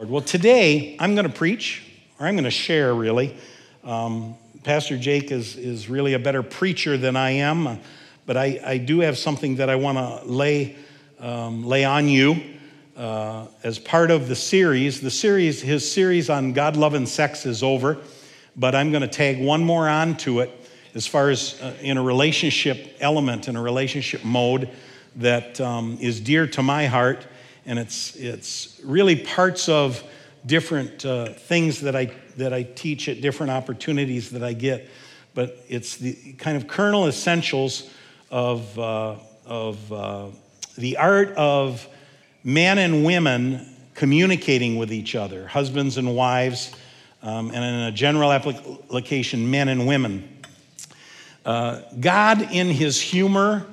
Well, today I'm going to preach, or I'm going to share really. Um, Pastor Jake is, is really a better preacher than I am, but I, I do have something that I want to lay, um, lay on you uh, as part of the series. The series, his series on God, love, and sex is over, but I'm going to tag one more on to it as far as uh, in a relationship element, in a relationship mode that um, is dear to my heart and it's, it's really parts of different uh, things that I, that I teach at different opportunities that I get. But it's the kind of kernel essentials of, uh, of uh, the art of men and women communicating with each other, husbands and wives, um, and in a general application, men and women. Uh, God, in his humor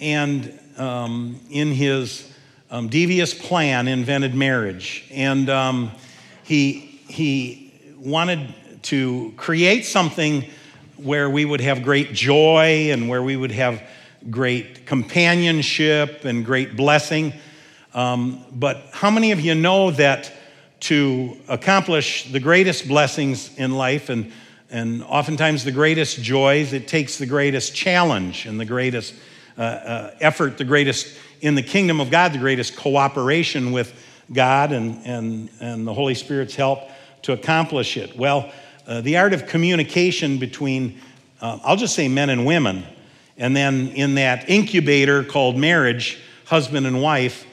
and um, in his um, devious plan invented marriage. And um, he, he wanted to create something where we would have great joy and where we would have great companionship and great blessing. Um, but how many of you know that to accomplish the greatest blessings in life and, and oftentimes the greatest joys, it takes the greatest challenge and the greatest uh, uh, effort, the greatest in the kingdom of God, the greatest cooperation with God and, and, and the Holy Spirit's help to accomplish it? Well, uh, the art of communication between, uh, I'll just say men and women, and then in that incubator called marriage, husband and wife.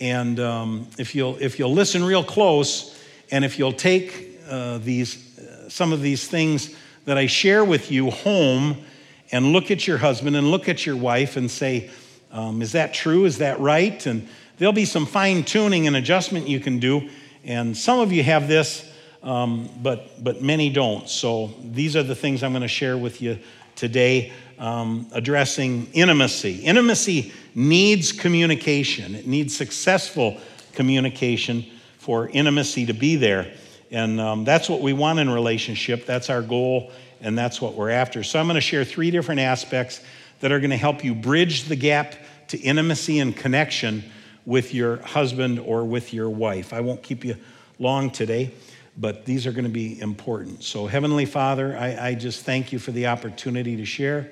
And um, if, you'll, if you'll listen real close, and if you'll take uh, these, uh, some of these things that I share with you home and look at your husband and look at your wife and say, um, is that true? Is that right? And there'll be some fine tuning and adjustment you can do. And some of you have this, um, but, but many don't. So these are the things I'm going to share with you today um, addressing intimacy. Intimacy needs communication, it needs successful communication for intimacy to be there. And um, that's what we want in relationship. That's our goal, and that's what we're after. So I'm going to share three different aspects that are going to help you bridge the gap to intimacy and connection with your husband or with your wife. I won't keep you long today, but these are going to be important. So, Heavenly Father, I, I just thank you for the opportunity to share.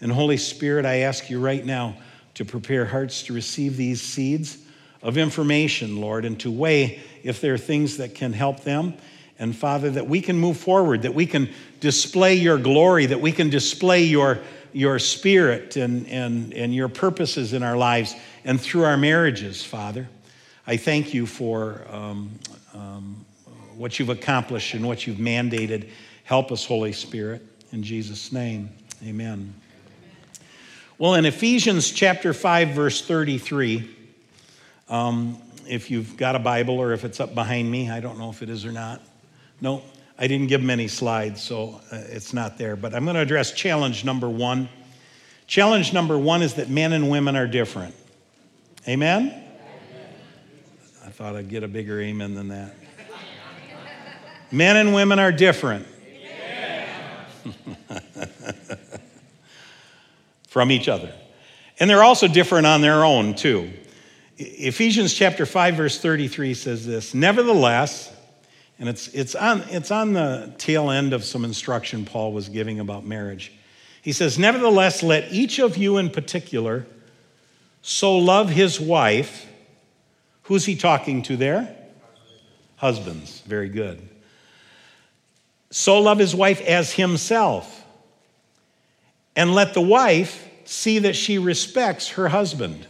And, Holy Spirit, I ask you right now to prepare hearts to receive these seeds of information, Lord, and to weigh if there are things that can help them. And Father, that we can move forward, that we can display your glory, that we can display your your spirit and, and, and your purposes in our lives and through our marriages, Father. I thank you for um, um, what you've accomplished and what you've mandated. Help us, Holy Spirit. In Jesus' name, amen. Well, in Ephesians chapter 5, verse 33, um, if you've got a Bible or if it's up behind me, I don't know if it is or not. No, I didn't give many slides, so uh, it's not there. But I'm going to address challenge number one. Challenge number one is that men and women are different. Amen? amen. I thought I'd get a bigger amen than that. men and women are different from each other. And they're also different on their own, too. Ephesians chapter 5, verse 33 says this Nevertheless, and it's, it's, on, it's on the tail end of some instruction Paul was giving about marriage. He says, Nevertheless, let each of you in particular so love his wife. Who's he talking to there? Husbands. Very good. So love his wife as himself. And let the wife see that she respects her husband.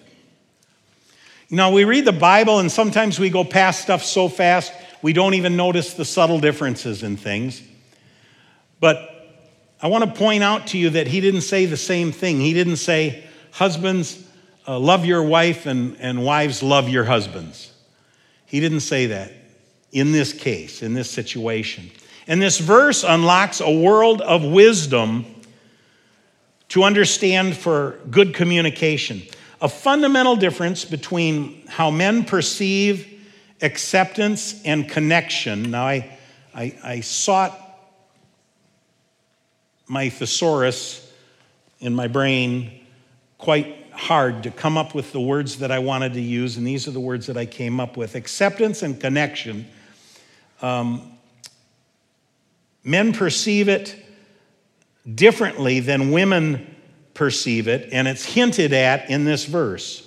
You know, we read the Bible and sometimes we go past stuff so fast we don't even notice the subtle differences in things. But I want to point out to you that he didn't say the same thing. He didn't say, Husbands, uh, love your wife, and, and wives, love your husbands. He didn't say that in this case, in this situation. And this verse unlocks a world of wisdom to understand for good communication. A fundamental difference between how men perceive acceptance and connection. Now, I, I, I sought my thesaurus in my brain quite hard to come up with the words that I wanted to use, and these are the words that I came up with. Acceptance and connection um, men perceive it differently than women perceive it, and it's hinted at in this verse.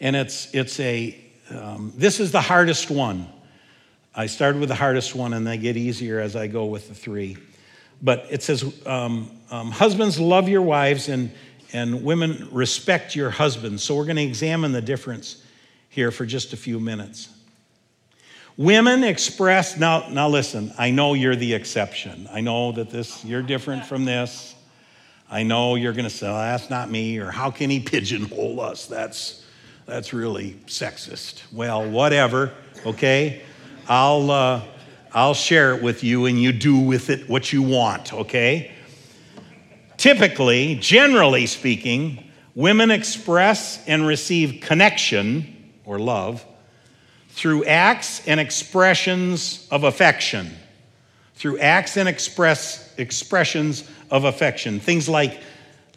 And it's, it's a, um, this is the hardest one. I started with the hardest one, and they get easier as I go with the three. But it says, um, um, Husbands, love your wives, and, and women, respect your husbands. So we're going to examine the difference here for just a few minutes. Women express, now, now listen, I know you're the exception. I know that this, you're different from this. I know you're going to say, that's not me, or how can he pigeonhole us? That's, that's really sexist. Well, whatever, okay? I'll, uh, I'll share it with you and you do with it what you want, okay? Typically, generally speaking, women express and receive connection or love through acts and expressions of affection. Through acts and express, expressions of affection. Things like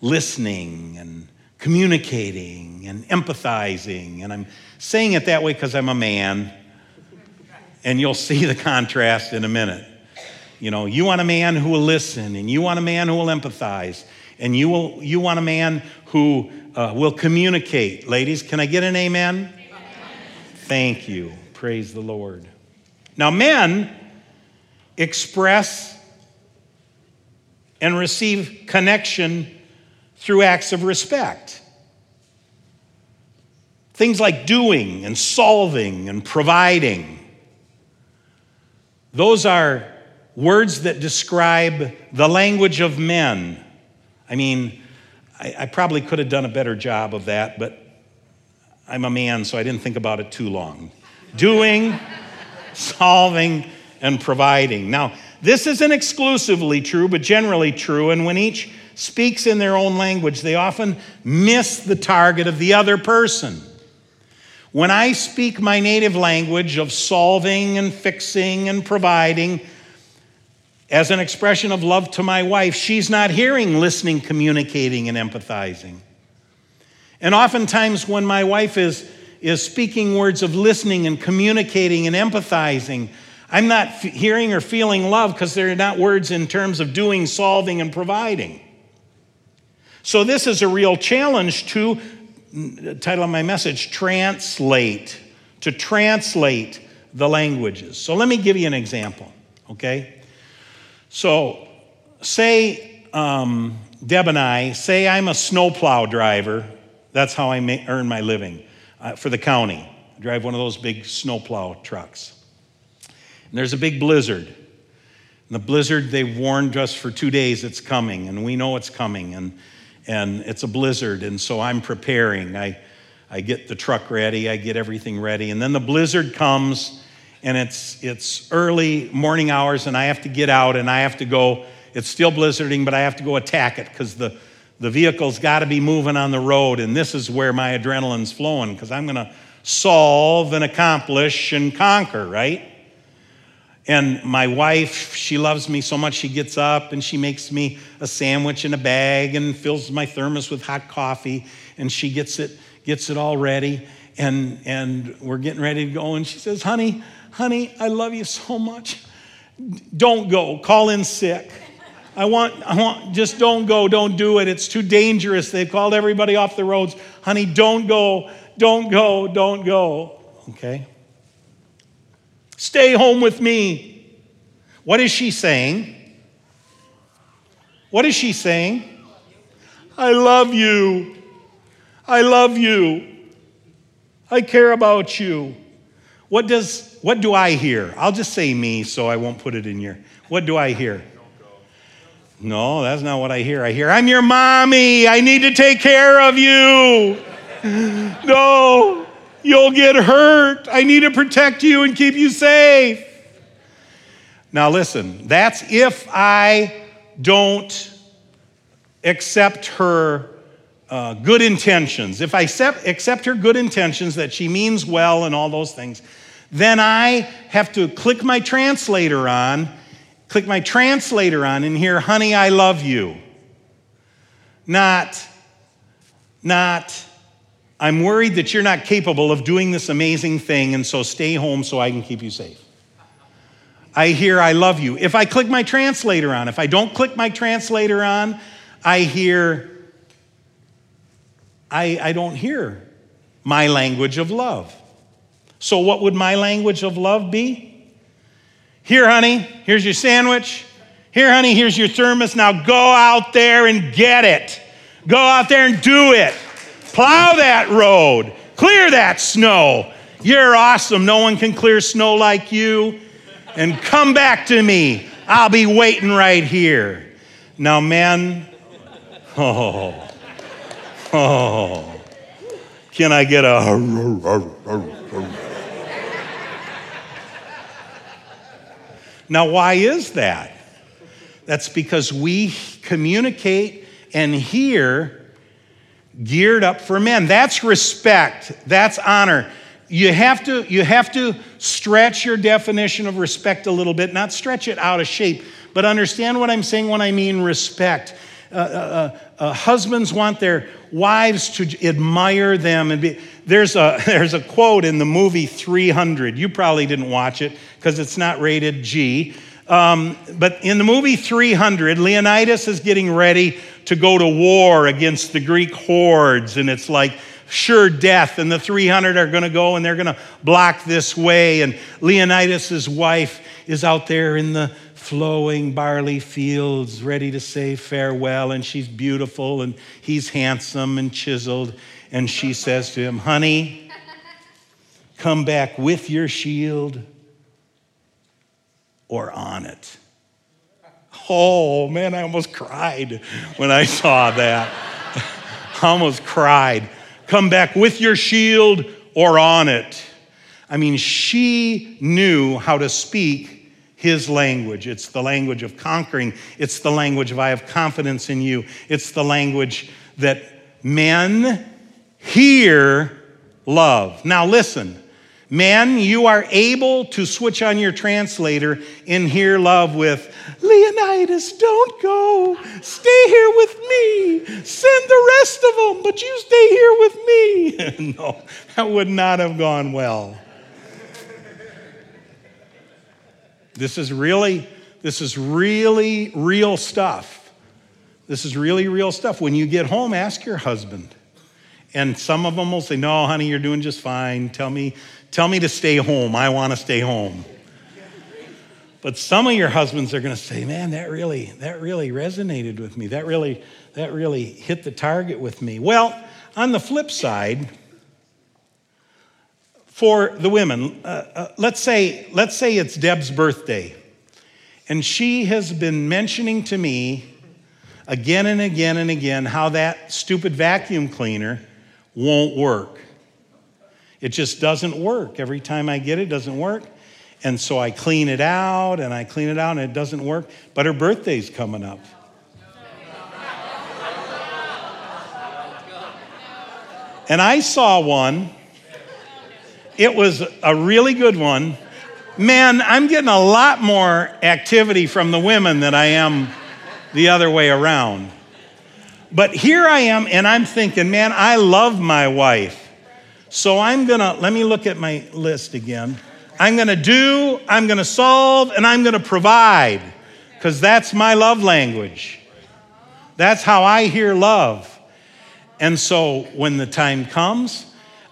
listening and communicating and empathizing. And I'm saying it that way because I'm a man, and you'll see the contrast in a minute. You know, you want a man who will listen, and you want a man who will empathize, and you, will, you want a man who uh, will communicate. Ladies, can I get an amen? Thank you. Praise the Lord. Now, men express and receive connection through acts of respect. Things like doing and solving and providing. Those are words that describe the language of men. I mean, I, I probably could have done a better job of that, but I'm a man, so I didn't think about it too long. Doing, solving, and providing. Now, this isn't exclusively true, but generally true, and when each speaks in their own language, they often miss the target of the other person. When I speak my native language of solving and fixing and providing, as an expression of love to my wife, she's not hearing listening, communicating, and empathizing. And oftentimes, when my wife is, is speaking words of listening and communicating and empathizing, I'm not f- hearing or feeling love because they're not words in terms of doing, solving, and providing. So, this is a real challenge to, title of my message, translate, to translate the languages. So, let me give you an example, okay? So, say um, Deb and I, say I'm a snowplow driver that's how I make, earn my living uh, for the county. I drive one of those big snowplow trucks. And there's a big blizzard. And the blizzard, they warned us for two days it's coming, and we know it's coming, and, and it's a blizzard, and so I'm preparing. I, I get the truck ready, I get everything ready, and then the blizzard comes, and it's, it's early morning hours, and I have to get out, and I have to go. It's still blizzarding, but I have to go attack it because the the vehicle's got to be moving on the road, and this is where my adrenaline's flowing because I'm going to solve and accomplish and conquer, right? And my wife, she loves me so much, she gets up and she makes me a sandwich in a bag and fills my thermos with hot coffee, and she gets it, gets it all ready. And, and we're getting ready to go, and she says, Honey, honey, I love you so much. Don't go, call in sick. I want, I want, just don't go, don't do it. It's too dangerous. They've called everybody off the roads. Honey, don't go, don't go, don't go. Okay? Stay home with me. What is she saying? What is she saying? I love you. I love you. I care about you. What does what do I hear? I'll just say me so I won't put it in your. What do I hear? No, that's not what I hear. I hear, I'm your mommy. I need to take care of you. no, you'll get hurt. I need to protect you and keep you safe. Now, listen, that's if I don't accept her uh, good intentions. If I accept, accept her good intentions, that she means well and all those things, then I have to click my translator on click my translator on and hear, honey, I love you. Not, not, I'm worried that you're not capable of doing this amazing thing, and so stay home so I can keep you safe. I hear I love you. If I click my translator on, if I don't click my translator on, I hear I, I don't hear my language of love. So, what would my language of love be? Here, honey, here's your sandwich. Here, honey, here's your thermos. Now go out there and get it. Go out there and do it. Plow that road. Clear that snow. You're awesome. No one can clear snow like you. And come back to me. I'll be waiting right here. Now, men, oh, oh, can I get a. Now, why is that? That's because we communicate and hear geared up for men. That's respect, that's honor. You have to, you have to stretch your definition of respect a little bit, not stretch it out of shape, but understand what I'm saying when I mean respect. Uh, uh, uh, uh husbands want their wives to admire them and be there's a there's a quote in the movie 300 you probably didn't watch it because it's not rated g um, but in the movie 300, Leonidas is getting ready to go to war against the Greek hordes, and it's like sure death. And the 300 are going to go and they're going to block this way. And Leonidas' wife is out there in the flowing barley fields, ready to say farewell. And she's beautiful, and he's handsome and chiseled. And she says to him, Honey, come back with your shield or on it. Oh man, I almost cried when I saw that. I almost cried. Come back with your shield or on it. I mean, she knew how to speak his language. It's the language of conquering, it's the language of I have confidence in you, it's the language that men hear love. Now, listen. Men, you are able to switch on your translator and hear love with, Leonidas, don't go. Stay here with me. Send the rest of them, but you stay here with me. no, that would not have gone well. This is really, this is really real stuff. This is really real stuff. When you get home, ask your husband. And some of them will say, No, honey, you're doing just fine. Tell me, Tell me to stay home. I want to stay home. But some of your husbands are going to say, "Man, that really that really resonated with me. That really that really hit the target with me." Well, on the flip side, for the women, uh, uh, let's say let's say it's Deb's birthday, and she has been mentioning to me again and again and again how that stupid vacuum cleaner won't work. It just doesn't work. Every time I get it, it doesn't work. And so I clean it out and I clean it out and it doesn't work. But her birthday's coming up. And I saw one. It was a really good one. Man, I'm getting a lot more activity from the women than I am the other way around. But here I am, and I'm thinking, man, I love my wife. So I'm gonna, let me look at my list again. I'm gonna do, I'm gonna solve, and I'm gonna provide, because that's my love language. That's how I hear love. And so when the time comes,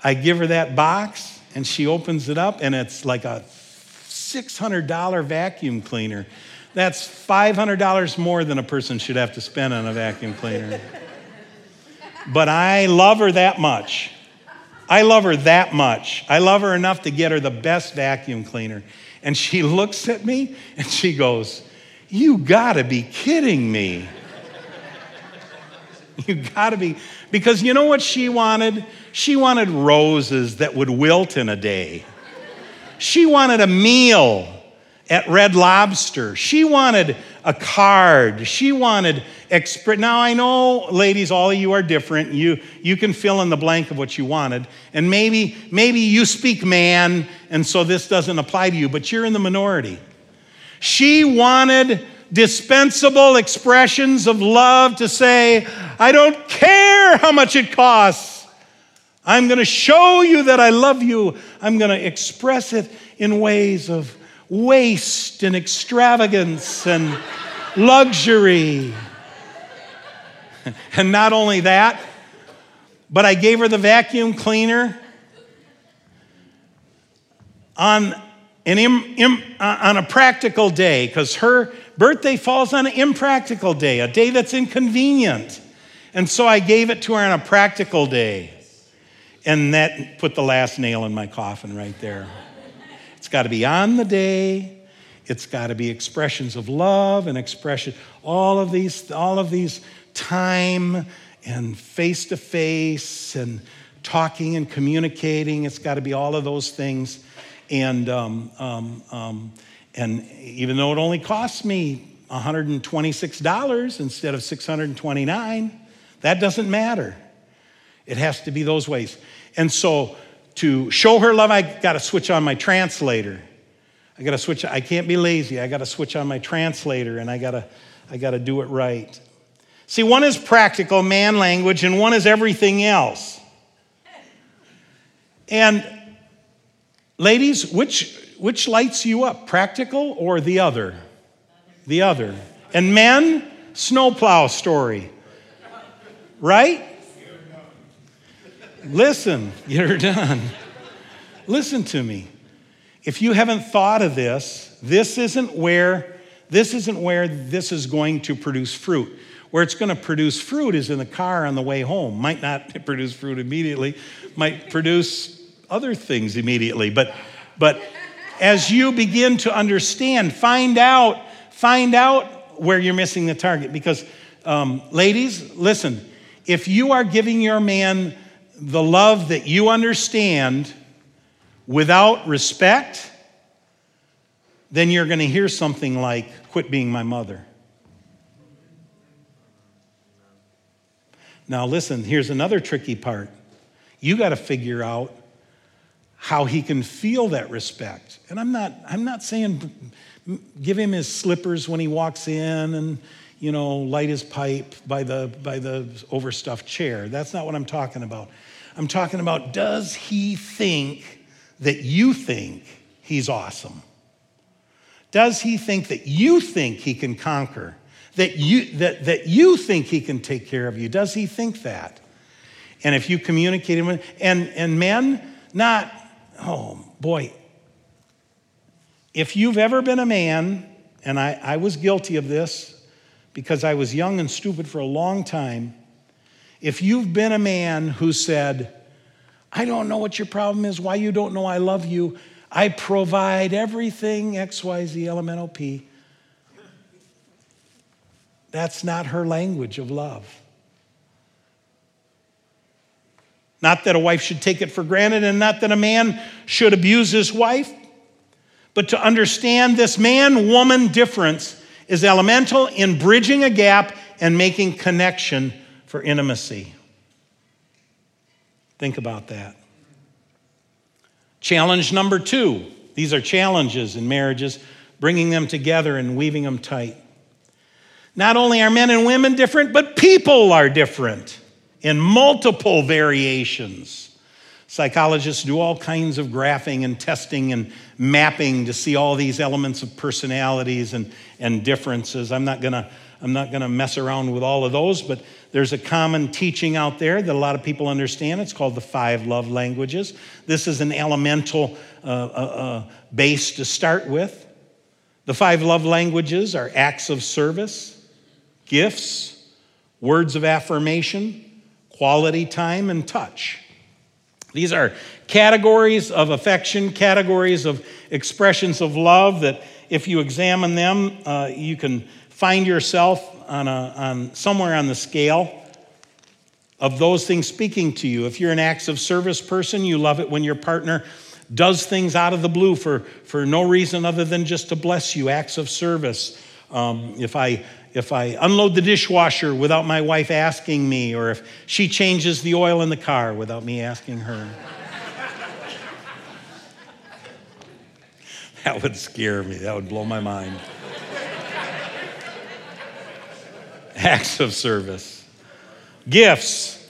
I give her that box, and she opens it up, and it's like a $600 vacuum cleaner. That's $500 more than a person should have to spend on a vacuum cleaner. but I love her that much. I love her that much. I love her enough to get her the best vacuum cleaner. And she looks at me and she goes, You gotta be kidding me. you gotta be. Because you know what she wanted? She wanted roses that would wilt in a day. She wanted a meal at Red Lobster. She wanted a card. She wanted express. Now I know, ladies, all of you are different. You you can fill in the blank of what you wanted, and maybe maybe you speak man, and so this doesn't apply to you. But you're in the minority. She wanted dispensable expressions of love to say, "I don't care how much it costs. I'm going to show you that I love you. I'm going to express it in ways of." Waste and extravagance and luxury. And not only that, but I gave her the vacuum cleaner on an Im, Im, uh, on a practical day because her birthday falls on an impractical day, a day that's inconvenient. And so I gave it to her on a practical day. And that put the last nail in my coffin right there. Got to be on the day. It's got to be expressions of love and expression. All of these, all of these time and face to face and talking and communicating. It's got to be all of those things. And, um, um, um, and even though it only costs me $126 instead of 629 that doesn't matter. It has to be those ways. And so to show her love, I got to switch on my translator. I got to switch. I can't be lazy. I got to switch on my translator, and I got to, I got to do it right. See, one is practical man language, and one is everything else. And ladies, which which lights you up, practical or the other? The other. And men, snowplow story. Right? Listen, you're done. Listen to me. If you haven't thought of this, this isn't where this isn't where this is going to produce fruit. Where it's going to produce fruit is in the car on the way home. Might not produce fruit immediately, might produce other things immediately. But but as you begin to understand, find out, find out where you're missing the target. Because um, ladies, listen, if you are giving your man the love that you understand without respect, then you're going to hear something like, Quit being my mother. Now, listen, here's another tricky part. You got to figure out how he can feel that respect. And I'm not, I'm not saying give him his slippers when he walks in and you know, light his pipe by the, by the overstuffed chair. That's not what I'm talking about. I'm talking about does he think that you think he's awesome? Does he think that you think he can conquer? That you, that, that you think he can take care of you? Does he think that? And if you communicate him, and, and men, not, oh boy, if you've ever been a man, and I, I was guilty of this, because I was young and stupid for a long time. If you've been a man who said, I don't know what your problem is, why you don't know I love you, I provide everything XYZ elemental P. That's not her language of love. Not that a wife should take it for granted, and not that a man should abuse his wife, but to understand this man woman difference is elemental in bridging a gap and making connection for intimacy. Think about that. Challenge number two these are challenges in marriages, bringing them together and weaving them tight. Not only are men and women different, but people are different in multiple variations. Psychologists do all kinds of graphing and testing and mapping to see all these elements of personalities and, and differences. I'm not gonna I'm not gonna mess around with all of those, but there's a common teaching out there that a lot of people understand. It's called the five love languages. This is an elemental uh, uh, uh, base to start with. The five love languages are acts of service, gifts, words of affirmation, quality time, and touch. These are categories of affection, categories of expressions of love that if you examine them, uh, you can find yourself on, a, on somewhere on the scale of those things speaking to you. If you're an acts of service person, you love it when your partner does things out of the blue for, for no reason other than just to bless you, acts of service. Um, if I if I unload the dishwasher without my wife asking me, or if she changes the oil in the car without me asking her. that would scare me. That would blow my mind. Acts of service. Gifts.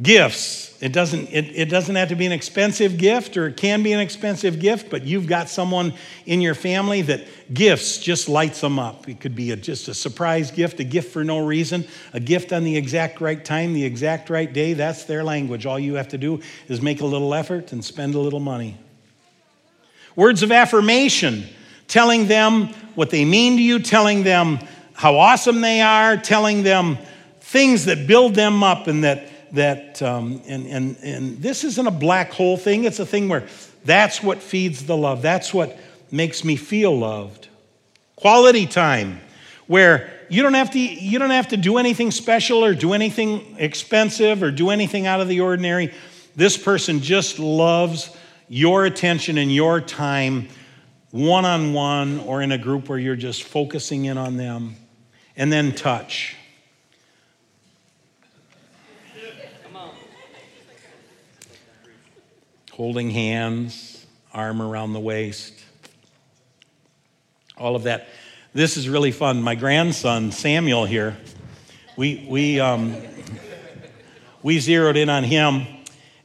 Gifts. It doesn't, it, it doesn't have to be an expensive gift, or it can be an expensive gift, but you've got someone in your family that gifts just lights them up. It could be a, just a surprise gift, a gift for no reason, a gift on the exact right time, the exact right day. That's their language. All you have to do is make a little effort and spend a little money. Words of affirmation, telling them what they mean to you, telling them how awesome they are, telling them things that build them up and that that, um, and, and, and this isn't a black hole thing, it's a thing where that's what feeds the love, that's what makes me feel loved. Quality time, where you don't have to, you don't have to do anything special or do anything expensive or do anything out of the ordinary. This person just loves your attention and your time one on one or in a group where you're just focusing in on them. And then touch. holding hands, arm around the waist, all of that. This is really fun. My grandson, Samuel, here, we, we, um, we zeroed in on him,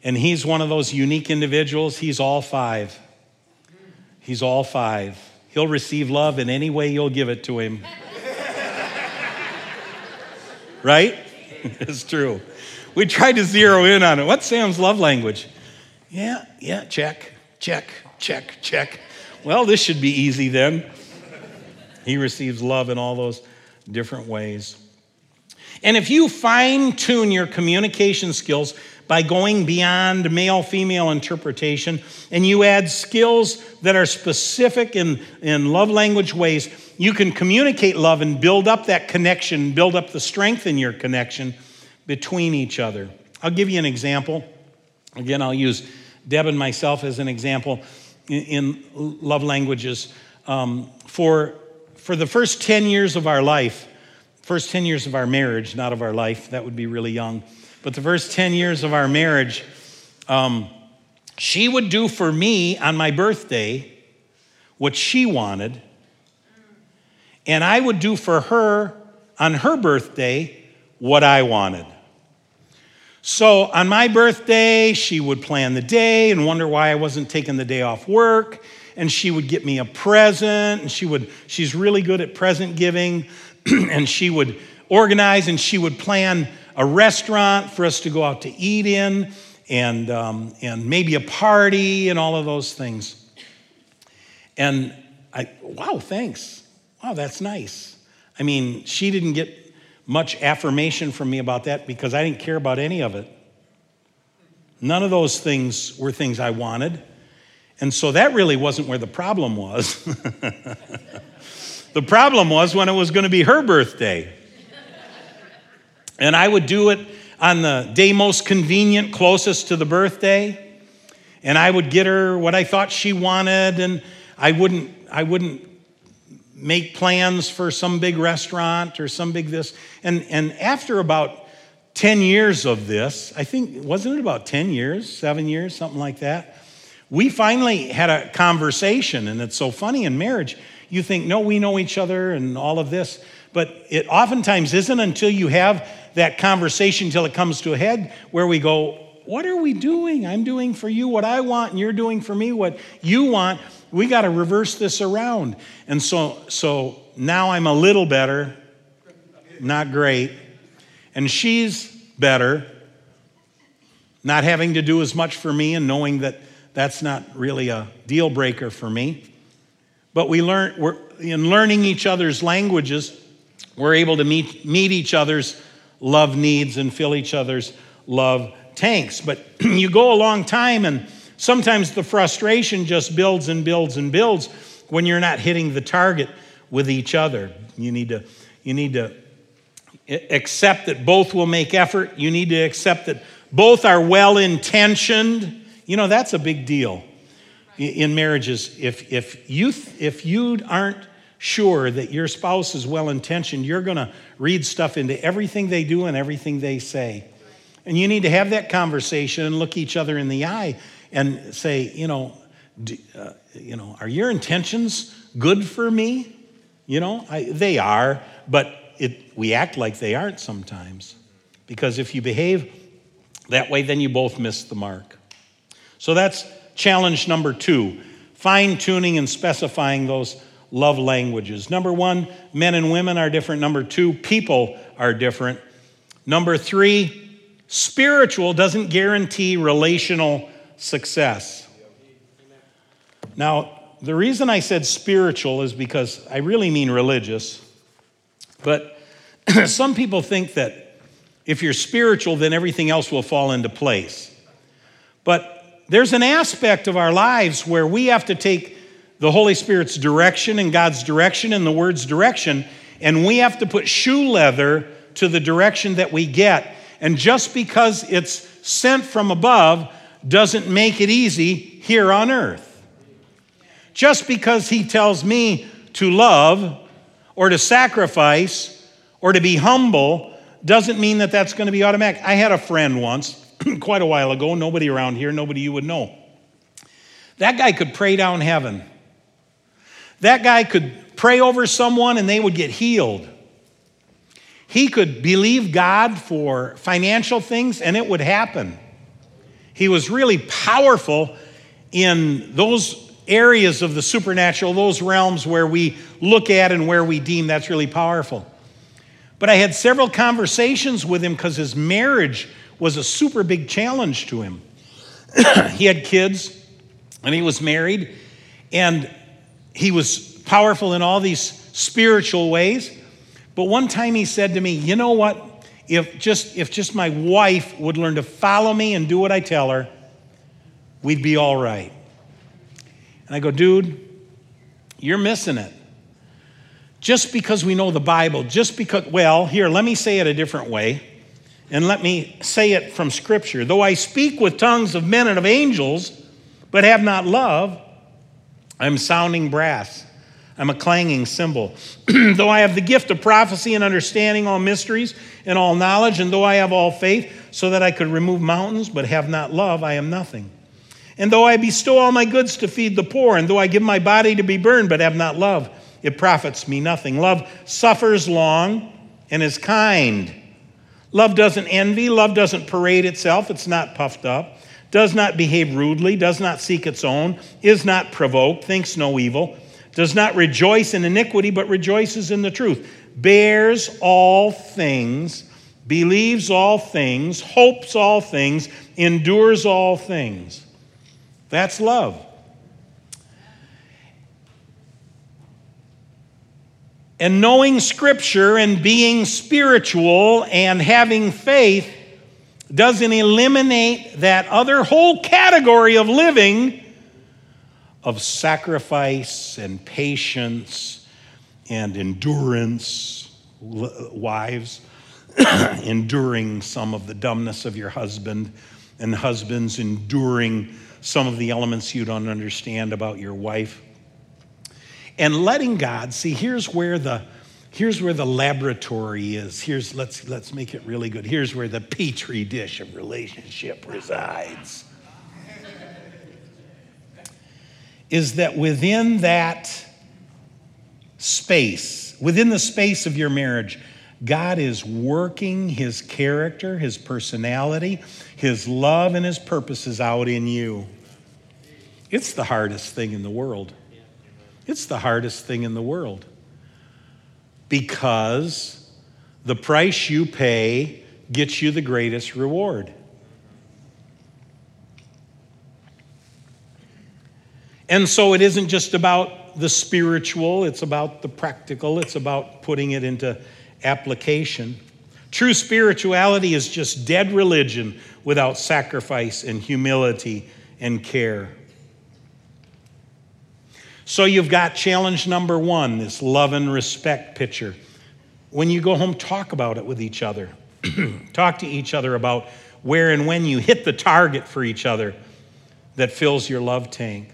and he's one of those unique individuals. He's all five. He's all five. He'll receive love in any way you'll give it to him. Right? it's true. We tried to zero in on it. What's Sam's love language? Yeah, yeah, check, check, check, check. Well, this should be easy then. He receives love in all those different ways. And if you fine tune your communication skills by going beyond male female interpretation and you add skills that are specific in, in love language ways, you can communicate love and build up that connection, build up the strength in your connection between each other. I'll give you an example. Again, I'll use Deb and myself as an example in, love languages. Um, for, for the first 10 years of our life, first 10 years of our marriage, not of our life, that would be really young, but the first 10 years of our marriage, um, she would do for me on my birthday what she wanted, and I would do for her on her birthday what I wanted. So on my birthday, she would plan the day and wonder why I wasn't taking the day off work. And she would get me a present. And she would, she's really good at present giving. and she would organize and she would plan a restaurant for us to go out to eat in and, um, and maybe a party and all of those things. And I, wow, thanks. Wow, that's nice. I mean, she didn't get much affirmation from me about that because I didn't care about any of it. None of those things were things I wanted. And so that really wasn't where the problem was. the problem was when it was going to be her birthday. And I would do it on the day most convenient, closest to the birthday. And I would get her what I thought she wanted, and I wouldn't, I wouldn't make plans for some big restaurant or some big this. And, and after about 10 years of this, I think, wasn't it about 10 years, seven years, something like that? We finally had a conversation, and it's so funny in marriage. You think, no, we know each other and all of this, but it oftentimes isn't until you have that conversation until it comes to a head where we go, What are we doing? I'm doing for you what I want, and you're doing for me what you want we got to reverse this around. And so, so now I'm a little better, not great. And she's better, not having to do as much for me and knowing that that's not really a deal breaker for me. But we learn, we're, in learning each other's languages, we're able to meet, meet each other's love needs and fill each other's love tanks. But you go a long time and Sometimes the frustration just builds and builds and builds when you're not hitting the target with each other. You need to, you need to accept that both will make effort. You need to accept that both are well intentioned. You know, that's a big deal in marriages. If, if, you, if you aren't sure that your spouse is well intentioned, you're going to read stuff into everything they do and everything they say. And you need to have that conversation and look each other in the eye and say, you know, do, uh, you know, are your intentions good for me? You know, I, they are, but it, we act like they aren't sometimes. Because if you behave That way, then you both miss the mark. So that's challenge number two fine tuning and specifying those love languages. Number one, men and women are different. Number two, people are different. Number three, spiritual doesn't guarantee relational success. Now, the reason I said spiritual is because I really mean religious. But some people think that if you're spiritual, then everything else will fall into place. But there's an aspect of our lives where we have to take the Holy Spirit's direction and God's direction and the Word's direction, and we have to put shoe leather to the direction that we get. And just because it's sent from above doesn't make it easy here on earth. Just because He tells me to love or to sacrifice or to be humble doesn't mean that that's going to be automatic. I had a friend once quite a while ago, nobody around here, nobody you would know. That guy could pray down heaven. That guy could pray over someone and they would get healed. He could believe God for financial things and it would happen. He was really powerful in those areas of the supernatural, those realms where we look at and where we deem that's really powerful. But I had several conversations with him because his marriage was a super big challenge to him. he had kids and he was married and he was powerful in all these spiritual ways. But one time he said to me, "You know what? If just if just my wife would learn to follow me and do what I tell her, we'd be all right." And I go, "Dude, you're missing it." Just because we know the Bible, just because, well, here, let me say it a different way. And let me say it from Scripture. Though I speak with tongues of men and of angels, but have not love, I'm sounding brass. I'm a clanging cymbal. though I have the gift of prophecy and understanding all mysteries and all knowledge, and though I have all faith, so that I could remove mountains, but have not love, I am nothing. And though I bestow all my goods to feed the poor, and though I give my body to be burned, but have not love, it profits me nothing. Love suffers long and is kind. Love doesn't envy, love doesn't parade itself, it's not puffed up, does not behave rudely, does not seek its own, is not provoked, thinks no evil, does not rejoice in iniquity, but rejoices in the truth, bears all things, believes all things, hopes all things, endures all things. That's love. And knowing Scripture and being spiritual and having faith doesn't eliminate that other whole category of living of sacrifice and patience and endurance. Wives, enduring some of the dumbness of your husband, and husbands enduring some of the elements you don't understand about your wife and letting God see here's where the here's where the laboratory is. Here's let's let's make it really good. Here's where the petri dish of relationship resides. Is that within that space, within the space of your marriage, God is working his character, his personality, his love, and his purposes out in you. It's the hardest thing in the world. It's the hardest thing in the world because the price you pay gets you the greatest reward. And so it isn't just about the spiritual, it's about the practical, it's about putting it into application. True spirituality is just dead religion without sacrifice and humility and care. So you've got challenge number one this love and respect picture. When you go home, talk about it with each other. talk to each other about where and when you hit the target for each other that fills your love tank.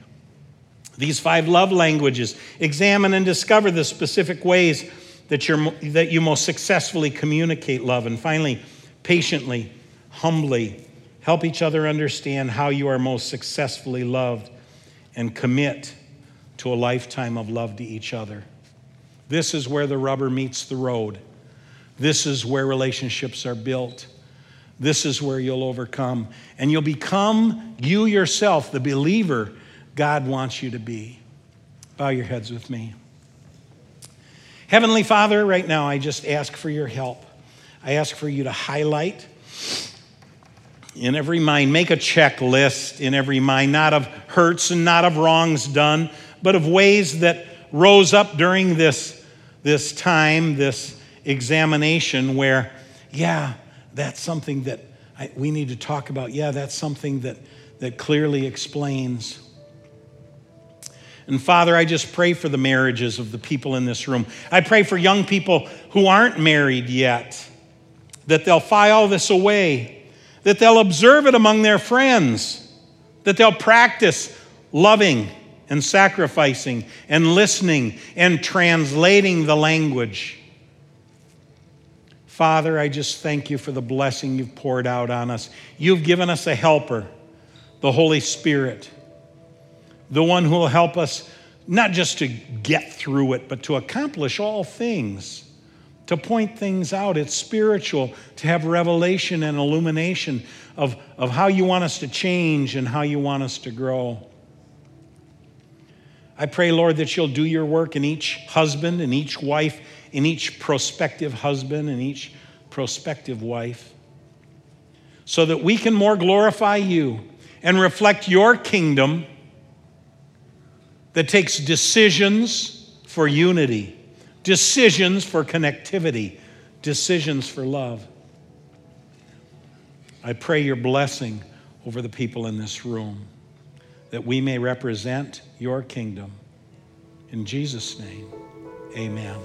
These five love languages examine and discover the specific ways that, you're, that you most successfully communicate love. And finally, patiently, humbly, help each other understand how you are most successfully loved and commit to a lifetime of love to each other. This is where the rubber meets the road. This is where relationships are built. this is where you'll overcome. And you'll become you yourself, the believer God wants you to be. Bow your heads with me. Heavenly Father, right now I just ask for your help. I ask for you to highlight in every mind, make a checklist in every mind, not of hurts and not of wrongs done, but of ways that rose up during this, this time, this examination where, yeah, that's something that I, we need to talk about. Yeah, that's something that, that clearly explains. And Father, I just pray for the marriages of the people in this room. I pray for young people who aren't married yet, that they'll file this away, that they'll observe it among their friends, that they'll practice loving and sacrificing and listening and translating the language. Father, I just thank you for the blessing you've poured out on us. You've given us a helper, the Holy Spirit, the one who will help us not just to get through it, but to accomplish all things, to point things out. It's spiritual, to have revelation and illumination of, of how you want us to change and how you want us to grow. I pray, Lord, that you'll do your work in each husband and each wife in each prospective husband and each prospective wife, so that we can more glorify you and reflect your kingdom that takes decisions for unity, decisions for connectivity, decisions for love. I pray your blessing over the people in this room that we may represent your kingdom. In Jesus' name, amen.